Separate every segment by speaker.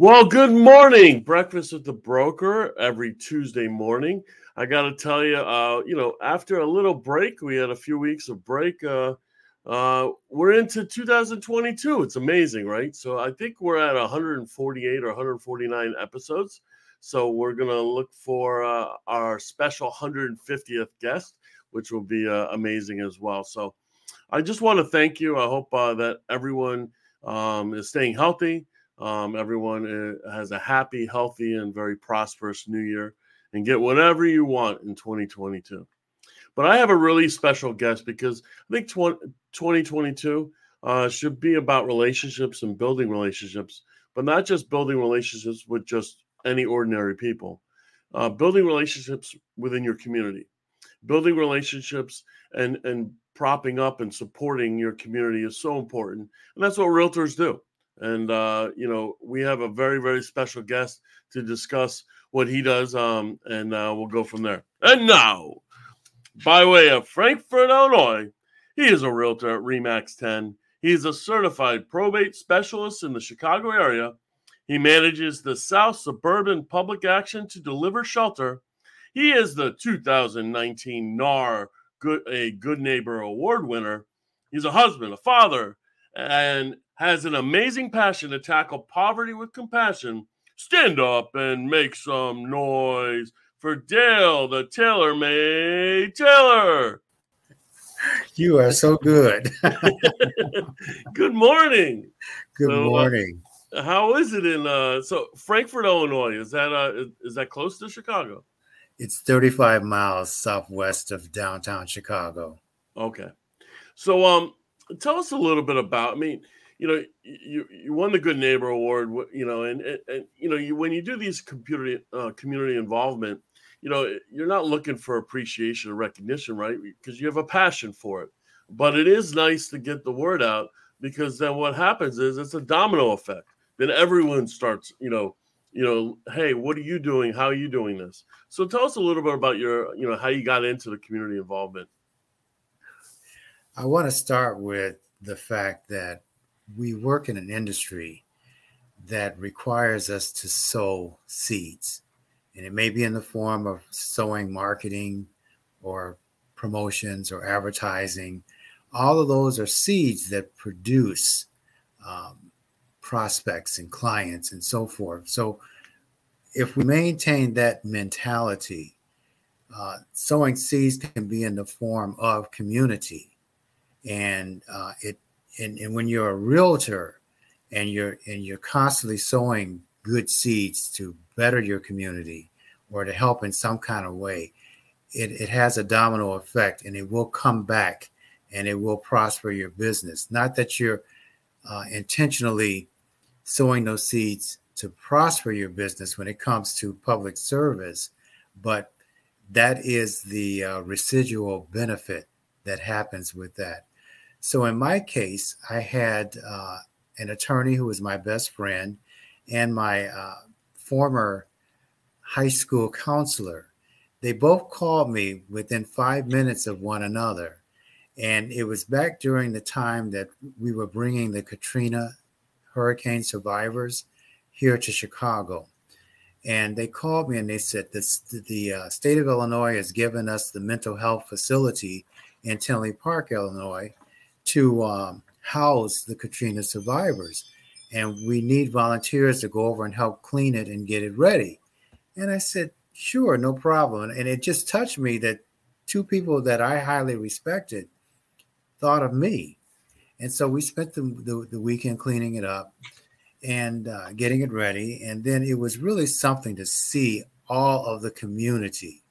Speaker 1: Well, good morning. Breakfast with the broker every Tuesday morning. I got to tell you, uh, you know, after a little break, we had a few weeks of break. Uh, uh, we're into 2022. It's amazing, right? So I think we're at 148 or 149 episodes. So we're going to look for uh, our special 150th guest, which will be uh, amazing as well. So I just want to thank you. I hope uh, that everyone um, is staying healthy. Um, everyone uh, has a happy, healthy, and very prosperous new year and get whatever you want in 2022. But I have a really special guest because I think 2022 uh, should be about relationships and building relationships, but not just building relationships with just any ordinary people. Uh, building relationships within your community, building relationships and and propping up and supporting your community is so important, and that's what realtors do. And uh, you know, we have a very very special guest to discuss what he does, um, and uh, we'll go from there. And now, by way of Frankfort, Illinois, he is a realtor at Remax 10. He is a certified probate specialist in the Chicago area he manages the South Suburban Public Action to Deliver Shelter. He is the 2019 NAR Good, a Good Neighbor Award winner. He's a husband, a father, and has an amazing passion to tackle poverty with compassion. Stand up and make some noise for Dale, the tailor made Taylor.
Speaker 2: You are so good.
Speaker 1: good morning.
Speaker 2: Good so, uh, morning.
Speaker 1: Uh, how is it in uh so Frankfort, Illinois? Is that uh is that close to Chicago?
Speaker 2: It's 35 miles southwest of downtown Chicago.
Speaker 1: Okay. So um tell us a little bit about I mean, you know, you you won the Good Neighbor Award, you know, and and, and you know, you when you do these community uh, community involvement, you know, you're not looking for appreciation or recognition, right? Because you have a passion for it. But it is nice to get the word out because then what happens is it's a domino effect then everyone starts, you know, you know, hey, what are you doing? How are you doing this? So tell us a little bit about your, you know, how you got into the community involvement.
Speaker 2: I want to start with the fact that we work in an industry that requires us to sow seeds. And it may be in the form of sowing marketing or promotions or advertising. All of those are seeds that produce um, prospects and clients and so forth. So, if we maintain that mentality, uh, sowing seeds can be in the form of community, and uh, it and, and when you're a realtor and you're and you're constantly sowing good seeds to better your community or to help in some kind of way, it, it has a domino effect and it will come back and it will prosper your business. Not that you're uh, intentionally sowing those seeds to prosper your business when it comes to public service, but that is the uh, residual benefit that happens with that. So in my case, I had uh, an attorney who was my best friend and my uh, former high school counselor. They both called me within five minutes of one another. And it was back during the time that we were bringing the Katrina hurricane survivors here to Chicago. And they called me and they said this, the uh, state of Illinois has given us the mental health facility in Tinley Park, Illinois, to um, house the Katrina survivors. And we need volunteers to go over and help clean it and get it ready. And I said, sure, no problem. And it just touched me that two people that I highly respected thought of me and so we spent the, the, the weekend cleaning it up and uh, getting it ready. And then it was really something to see all of the community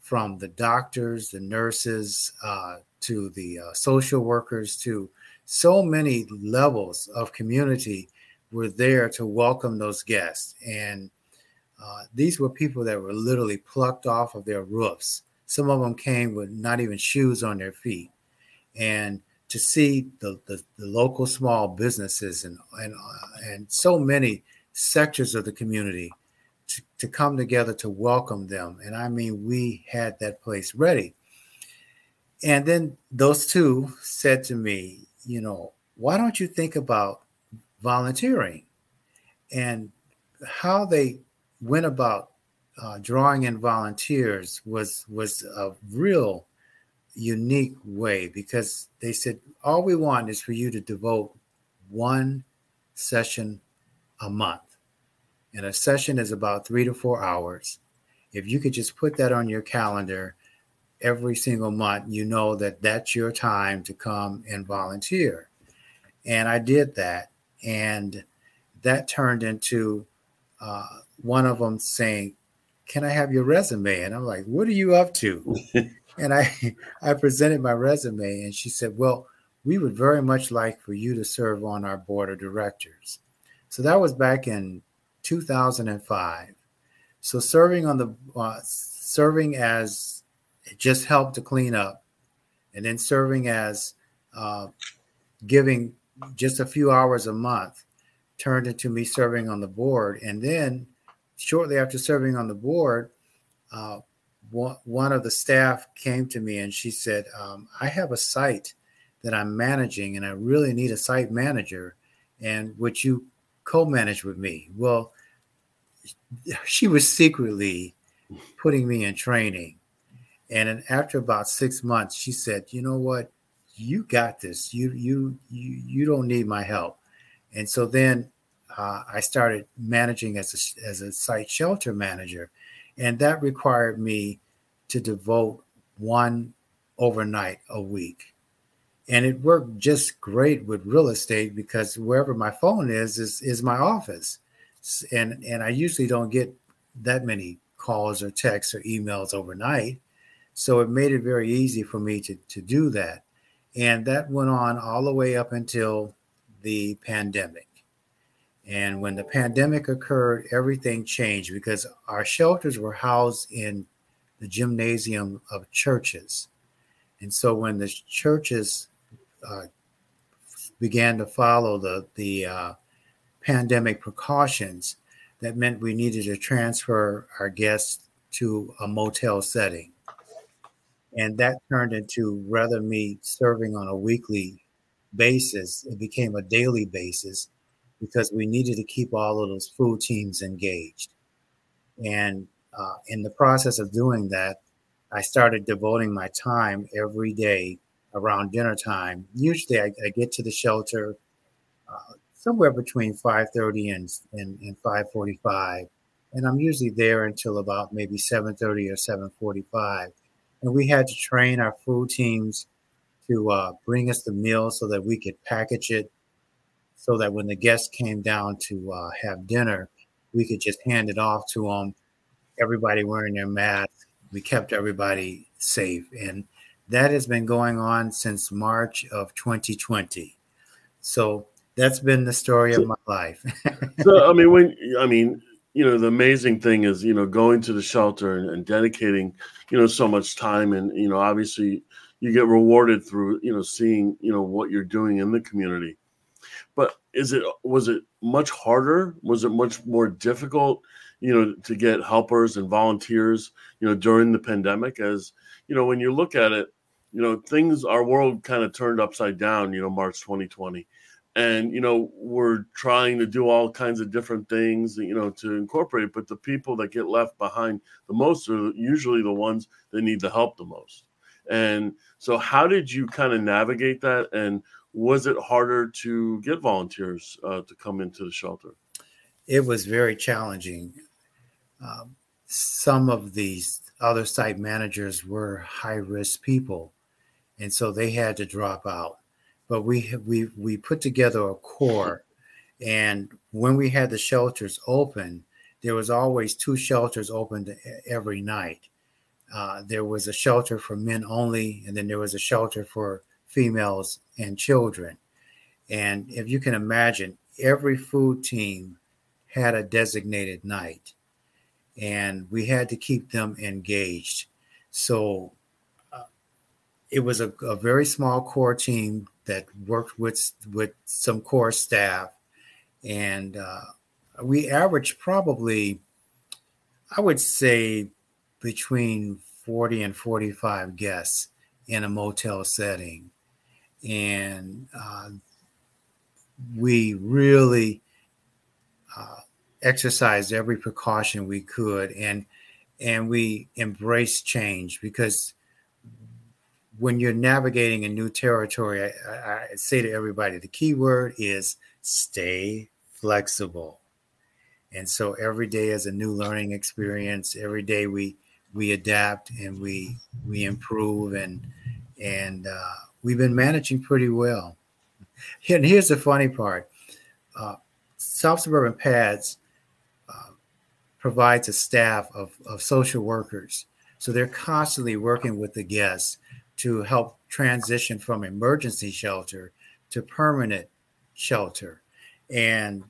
Speaker 2: from the doctors, the nurses, uh, to the uh, social workers, to so many levels of community were there to welcome those guests. And uh, these were people that were literally plucked off of their roofs. Some of them came with not even shoes on their feet. And to see the, the, the local small businesses and and uh, and so many sectors of the community to, to come together to welcome them. And I mean, we had that place ready. And then those two said to me, you know, why don't you think about volunteering? And how they went about uh, drawing in volunteers was was a real unique way because they said all we want is for you to devote one session a month and a session is about three to four hours if you could just put that on your calendar every single month you know that that's your time to come and volunteer and i did that and that turned into uh, one of them saying can I have your resume? And I'm like, what are you up to? and I, I presented my resume and she said, well, we would very much like for you to serve on our board of directors. So that was back in 2005. So serving on the, uh, serving as it just helped to clean up and then serving as uh, giving just a few hours a month turned into me serving on the board. And then shortly after serving on the board, uh, one, of the staff came to me and she said, um, I have a site that I'm managing and I really need a site manager. And would you co manage with me? Well, she was secretly putting me in training. And then after about six months, she said, You know what? You got this. You you you you don't need my help. And so then uh, I started managing as a, as a site shelter manager. And that required me to devote one overnight a week. And it worked just great with real estate because wherever my phone is, is, is my office. And, and I usually don't get that many calls or texts or emails overnight. So it made it very easy for me to, to do that. And that went on all the way up until the pandemic. And when the pandemic occurred, everything changed because our shelters were housed in the gymnasium of churches. And so when the churches uh, began to follow the, the uh, pandemic precautions, that meant we needed to transfer our guests to a motel setting. And that turned into rather me serving on a weekly basis, it became a daily basis because we needed to keep all of those food teams engaged. And uh, in the process of doing that, I started devoting my time every day around dinner time. Usually, I, I get to the shelter uh, somewhere between 5:30 and, and, and 5:45, and I'm usually there until about maybe 7:30 or 7:45. And we had to train our food teams to uh, bring us the meal so that we could package it so that when the guests came down to uh, have dinner, we could just hand it off to them. Everybody wearing their mask. We kept everybody safe, and that has been going on since March of 2020. So that's been the story of my life.
Speaker 1: so I mean, when I mean, you know, the amazing thing is, you know, going to the shelter and, and dedicating, you know, so much time, and you know, obviously, you get rewarded through, you know, seeing, you know, what you're doing in the community but is it was it much harder? Was it much more difficult, you know, to get helpers and volunteers, you know, during the pandemic? As you know, when you look at it, you know, things our world kind of turned upside down, you know, March 2020. And you know, we're trying to do all kinds of different things, you know, to incorporate. But the people that get left behind the most are usually the ones that need the help the most. And so, how did you kind of navigate that? And was it harder to get volunteers uh, to come into the shelter?
Speaker 2: It was very challenging. Um, some of these other site managers were high risk people, and so they had to drop out. But we we we put together a core, and when we had the shelters open, there was always two shelters open every night. Uh, there was a shelter for men only, and then there was a shelter for females and children. And if you can imagine, every food team had a designated night, and we had to keep them engaged. So uh, it was a, a, very small core team that worked with with some core staff, and uh, we averaged probably, I would say, between 40 and 45 guests in a motel setting. And uh, we really uh, exercised every precaution we could and and we embraced change because when you're navigating a new territory I, I, say to everybody the key word is stay flexible. And so every day is a new learning experience. Every day we we adapt and we we improve and and uh, we've been managing pretty well. And here's the funny part. Uh, south suburban pads provides a staff of, of social workers. So they're constantly working with the guests to help transition from emergency shelter to permanent shelter. And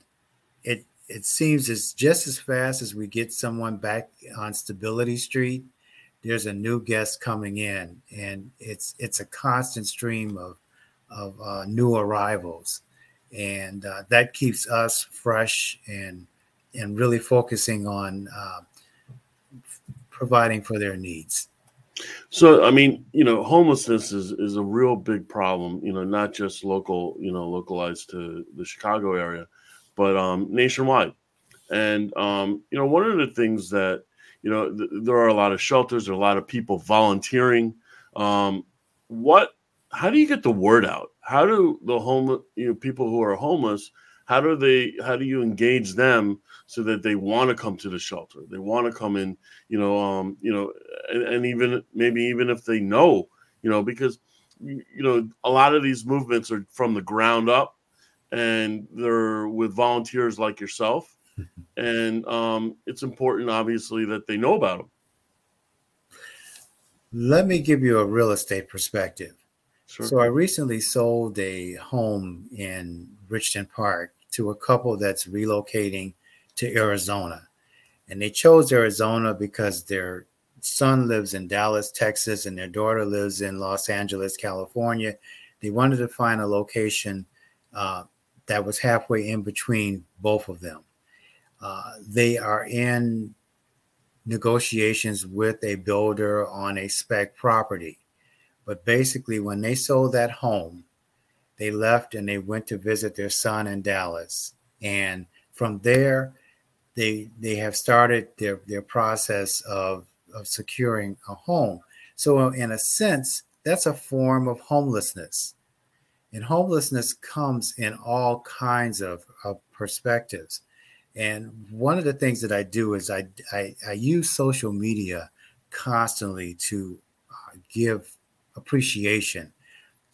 Speaker 2: it it seems it's just as fast as we get someone back on Stability Street, there's a new guest coming in, and it's it's a constant stream of of uh, new arrivals, and uh, that keeps us fresh and and really focusing on uh, providing for their needs.
Speaker 1: So, I mean, you know, homelessness is, is a real big problem, you know, not just local, you know, localized to the Chicago area, but um, nationwide. And, um, you know, one of the things that, you know, th- there are a lot of shelters, there are a lot of people volunteering. Um, what, how do you get the word out? How do the home, you know, people who are homeless, how do they, how do you engage them so that they want to come to the shelter. They want to come in, you know, um, you know, and, and even maybe even if they know, you know, because you know a lot of these movements are from the ground up, and they're with volunteers like yourself, and um, it's important, obviously, that they know about them.
Speaker 2: Let me give you a real estate perspective. Sure. So I recently sold a home in Richton Park to a couple that's relocating to Arizona. And they chose Arizona because their son lives in Dallas, Texas, and their daughter lives in Los Angeles, California. They wanted to find a location uh, that was halfway in between both of them. Uh, they are in negotiations with a builder on a spec property. But basically, when they sold that home, they left and they went to visit their son in Dallas. And from there, they they have started their their process of of securing a home. So in a sense, that's a form of homelessness. And homelessness comes in all kinds of, of perspectives. And one of the things that I do is I, I, I use social media constantly to uh, give appreciation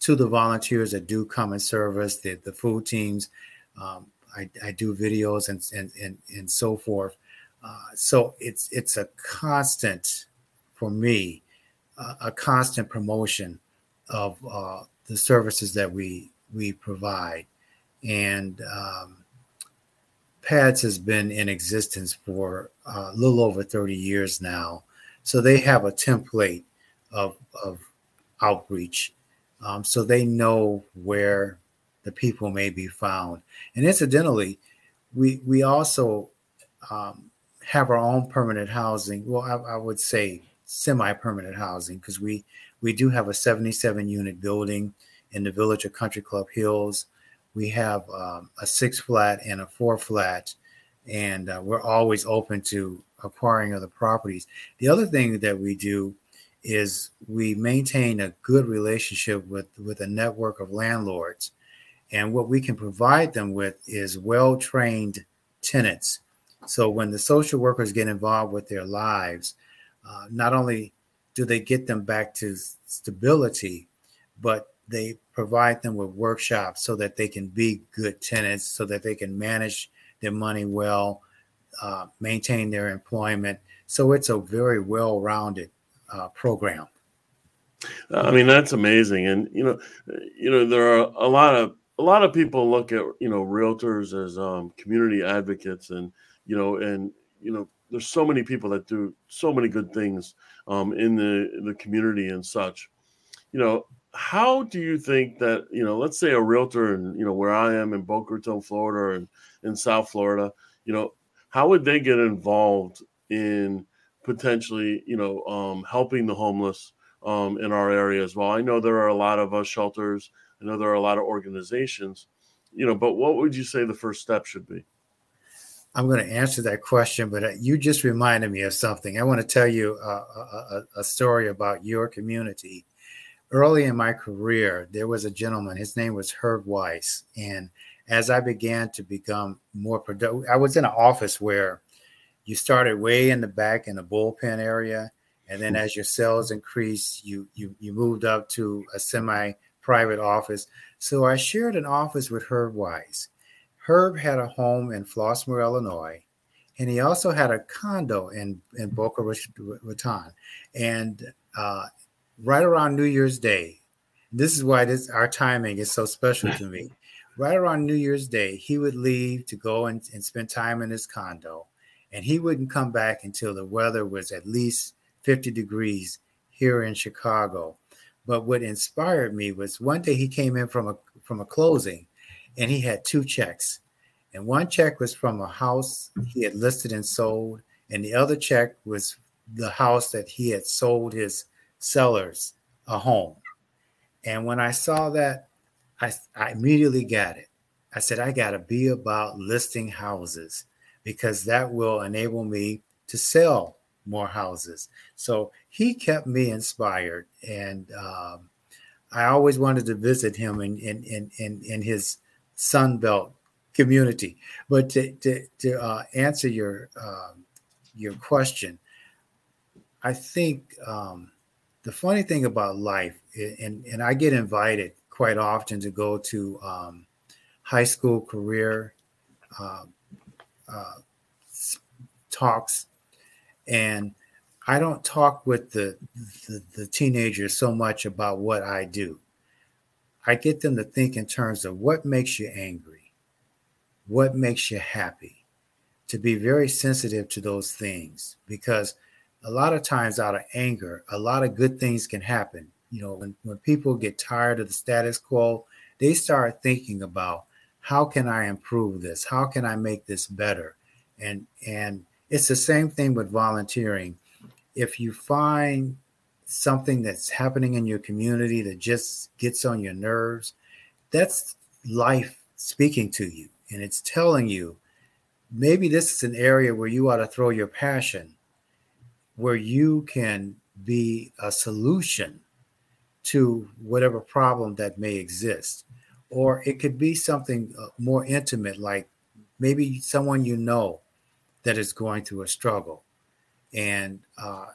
Speaker 2: to the volunteers that do come and serve us, the, the food teams, um, I, I do videos and and and, and so forth. Uh, so it's it's a constant for me, uh, a constant promotion of uh, the services that we we provide, and um, PADS has been in existence for a little over 30 years now. So they have a template of, of outreach. Um, so they know where the people may be found. And incidentally, we we also um, have our own permanent housing. Well, I, I would say semi-permanent housing because we we do have a 77 unit building in the village of Country Club Hills. We have um, a six flat and a four flat, and uh, we're always open to acquiring other properties. The other thing that we do is we maintain a good relationship with with a network of landlords and what we can provide them with is well trained tenants. So when the social workers get involved with their lives, uh, not only do they get them back to stability, but they provide them with workshops so that they can be good tenants, so that they can manage their money well, uh, maintain their employment. So it's a very well rounded uh, program.
Speaker 1: I mean that's amazing, and you know, you know there are a lot of a lot of people look at you know realtors as um, community advocates and you know and you know there's so many people that do so many good things um, in the in the community and such you know how do you think that you know let's say a realtor and you know where i am in boca raton florida and in south florida you know how would they get involved in potentially you know um, helping the homeless um, in our area as well i know there are a lot of us shelters I know there are a lot of organizations, you know, but what would you say the first step should be?
Speaker 2: I'm going to answer that question, but uh, you just reminded me of something. I want to tell you a, a, a, story about your community. Early in my career, there was a gentleman, his name was Herb Weiss. And as I began to become more productive, I was in an office where you started way in the back in the bullpen area. And then as your sales increased, you, you, you moved up to a semi private office. So I shared an office with Herb Wise. Herb had a home in Flossmoor, Illinois, and he also had a condo in, in Boca Raton. And uh, right around New Year's Day, this is why this our timing is so special to me. Right around New Year's Day, he would leave to go and, and spend time in his condo, and he wouldn't come back until the weather was at least 50 degrees here in Chicago. But what inspired me was one day he came in from a from a closing and he had two checks. And one check was from a house he had listed and sold, and the other check was the house that he had sold his sellers a home. And when I saw that, I, I immediately got it. I said, I got to be about listing houses because that will enable me to sell more houses. So he kept me inspired. And um, I always wanted to visit him in, in, in, in, in his Sun Belt community. But to to, to uh, answer your um, your question, I think um, the funny thing about life, and and I get invited quite often to go to um, high school career uh, uh, talks, and I don't talk with the, the, the teenagers so much about what I do. I get them to think in terms of what makes you angry, what makes you happy, to be very sensitive to those things because a lot of times out of anger, a lot of good things can happen. You know, when, when people get tired of the status quo, they start thinking about how can I improve this? How can I make this better? And and it's the same thing with volunteering. If you find something that's happening in your community that just gets on your nerves, that's life speaking to you. And it's telling you maybe this is an area where you ought to throw your passion, where you can be a solution to whatever problem that may exist. Or it could be something uh, more intimate, like maybe someone you know that is going through a struggle. And uh,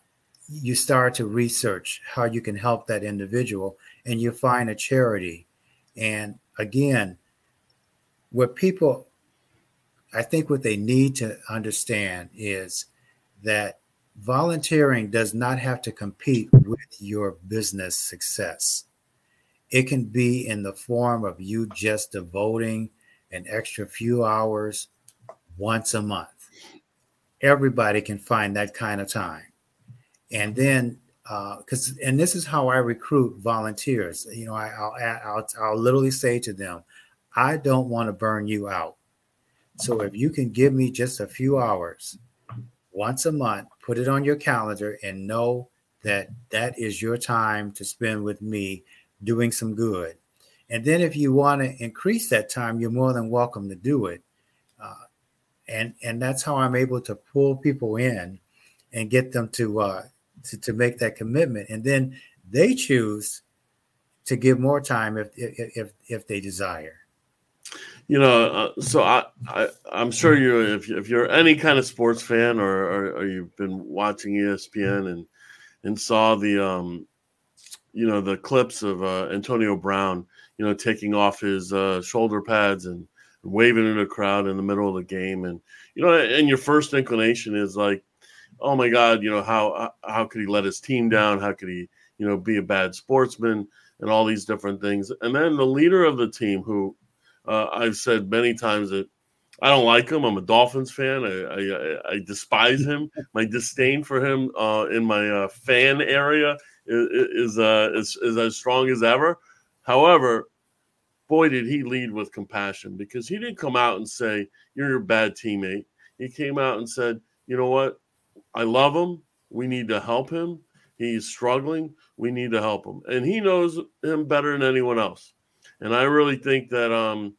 Speaker 2: you start to research how you can help that individual and you find a charity. And again, what people, I think what they need to understand is that volunteering does not have to compete with your business success. It can be in the form of you just devoting an extra few hours once a month. Everybody can find that kind of time and then because uh, and this is how I recruit volunteers. You know, I, will I'll I'll literally say to them, I don't want to burn you out. So if you can give me just a few hours once a month, put it on your calendar, and know that that is your time to spend with me doing some good. And then if you want to increase that time, you're more than welcome to do it. Uh, and and that's how I'm able to pull people in and get them to uh, to, to make that commitment and then they choose to give more time if if if, they desire
Speaker 1: you know uh, so I, I i'm sure you if, if you're any kind of sports fan or, or, or you've been watching espn and and saw the um you know the clips of uh, antonio brown you know taking off his uh, shoulder pads and waving in a crowd in the middle of the game and you know and your first inclination is like oh my God, you know, how how could he let his team down? How could he, you know, be a bad sportsman and all these different things? And then the leader of the team, who uh, I've said many times that I don't like him. I'm a Dolphins fan. I, I, I despise him. My disdain for him uh, in my uh, fan area is is, uh, is is as strong as ever. However, boy, did he lead with compassion because he didn't come out and say you're a bad teammate. He came out and said, you know what, I love him. We need to help him. He's struggling. We need to help him. And he knows him better than anyone else. And I really think that um,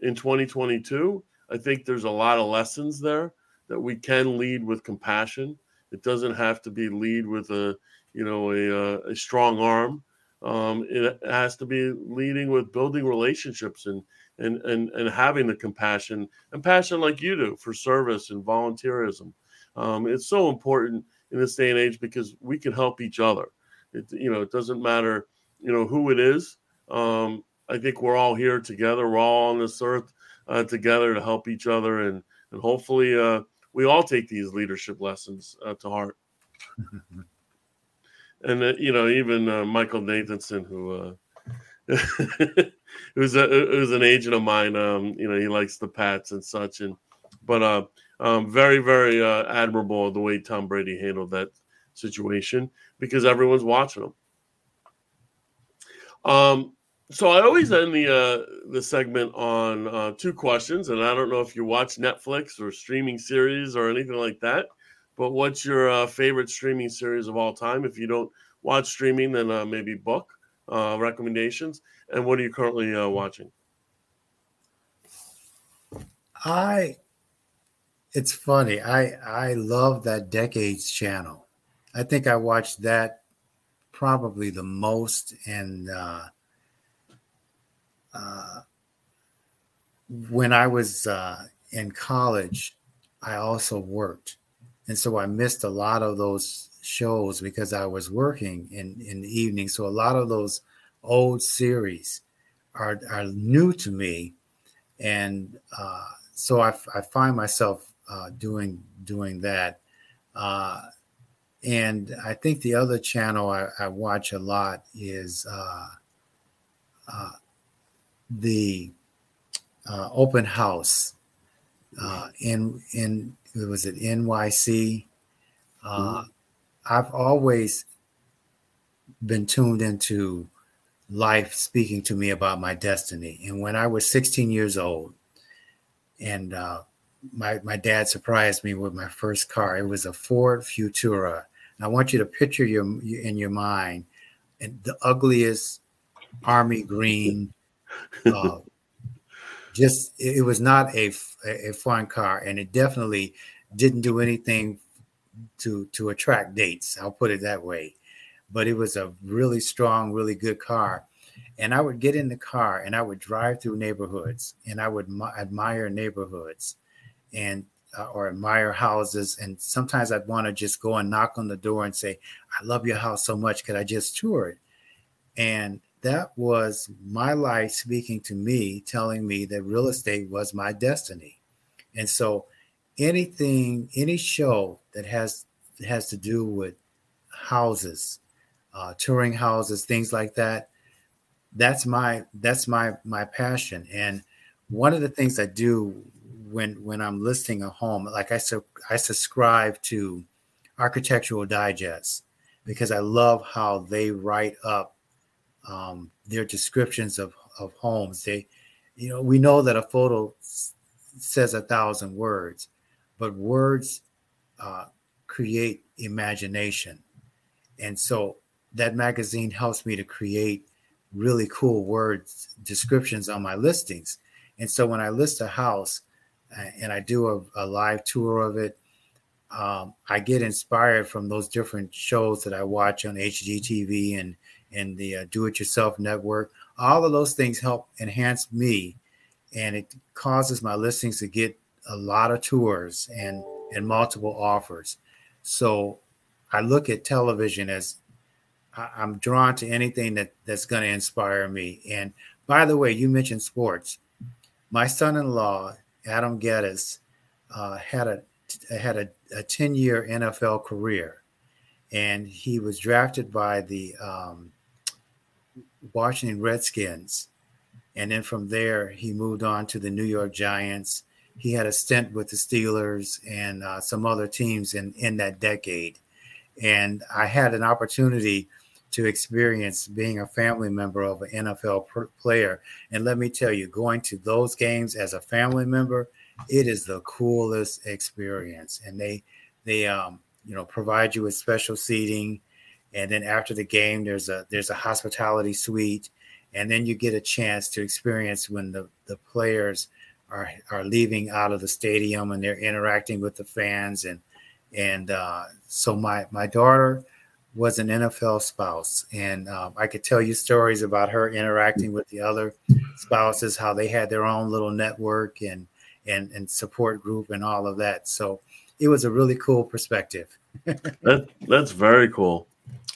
Speaker 1: in 2022, I think there's a lot of lessons there that we can lead with compassion. It doesn't have to be lead with a you know a, uh, a strong arm. Um, it has to be leading with building relationships and and and and having the compassion and passion like you do for service and volunteerism. Um, it's so important in this day and age because we can help each other. It you know it doesn't matter you know who it is. Um, I think we're all here together. We're all on this earth uh, together to help each other, and and hopefully uh, we all take these leadership lessons uh, to heart. and uh, you know, even uh, Michael Nathanson, who uh, who's a who's an agent of mine. Um, you know, he likes the Pats and such, and but uh, um, very very uh, admirable the way Tom Brady handled that situation because everyone's watching him. Um, so I always end the uh, the segment on uh, two questions, and I don't know if you watch Netflix or streaming series or anything like that. But what's your uh, favorite streaming series of all time? If you don't watch streaming, then uh, maybe book uh, recommendations. And what are you currently uh, watching?
Speaker 2: I, it's funny. I I love that Decades channel. I think I watched that probably the most, and uh, when I was uh, in college, I also worked, and so I missed a lot of those shows because I was working in in the evening. So a lot of those old series are are new to me, and uh, so I, I find myself uh, doing doing that. Uh, and I think the other channel I, I watch a lot is uh, uh, the uh, open house in in was it NYC. Mm-hmm. I've always been tuned into life speaking to me about my destiny. And when I was 16 years old, and uh, my my dad surprised me with my first car. It was a Ford Futura. And I want you to picture your in your mind and the ugliest army green. Uh, just it was not a a fun car, and it definitely didn't do anything to to attract dates. I'll put it that way. But it was a really strong, really good car. And I would get in the car and I would drive through neighborhoods and I would m- admire neighborhoods and uh, or admire houses. And sometimes I'd want to just go and knock on the door and say, I love your house so much. Could I just tour it? And that was my life speaking to me, telling me that real estate was my destiny. And so anything, any show that has has to do with houses, uh, touring houses, things like that. That's my that's my my passion. And one of the things I do when when I'm listing a home, like I so I subscribe to Architectural Digest because I love how they write up um, their descriptions of of homes. They, you know, we know that a photo says a thousand words, but words uh, create imagination. And so that magazine helps me to create really cool words descriptions on my listings. And so when I list a house uh, and I do a, a live tour of it, um, I get inspired from those different shows that I watch on HGTV and and the uh, Do It Yourself Network. All of those things help enhance me, and it causes my listings to get a lot of tours and and multiple offers. So I look at television as I'm drawn to anything that that's going to inspire me. And by the way, you mentioned sports. My son-in-law Adam Gettis uh, had a had a, a 10 year NFL career, and he was drafted by the um, Washington Redskins, and then from there he moved on to the New York Giants he had a stint with the Steelers and uh, some other teams in in that decade, and I had an opportunity to experience being a family member of an NFL pr- player. And let me tell you, going to those games as a family member, it is the coolest experience. And they they um, you know provide you with special seating, and then after the game, there's a there's a hospitality suite, and then you get a chance to experience when the the players are are leaving out of the stadium and they're interacting with the fans and and uh, so my my daughter was an NFL spouse, and um, I could tell you stories about her interacting with the other spouses, how they had their own little network and and and support group and all of that. So it was a really cool perspective.
Speaker 1: that that's very cool.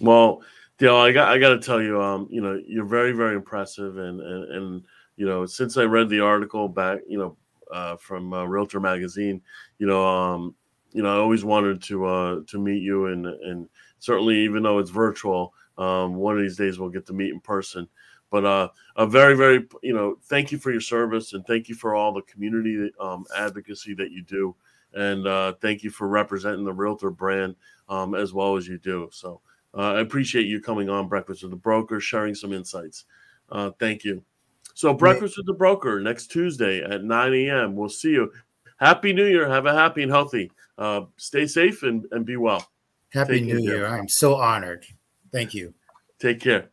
Speaker 1: Well, Dale, I got I got to tell you, um, you know, you're very very impressive, and and and you know, since I read the article back, you know, uh, from uh, Realtor Magazine, you know, um, you know, I always wanted to uh, to meet you, and and certainly, even though it's virtual, um, one of these days we'll get to meet in person. But uh, a very, very, you know, thank you for your service, and thank you for all the community um, advocacy that you do, and uh, thank you for representing the Realtor brand um, as well as you do. So uh, I appreciate you coming on Breakfast with the Broker, sharing some insights. Uh, thank you. So, Breakfast with the Broker next Tuesday at 9 a.m. We'll see you. Happy New Year. Have a happy and healthy. Uh, stay safe and, and be well.
Speaker 2: Happy Take New Year. I'm so honored. Thank you.
Speaker 1: Take care.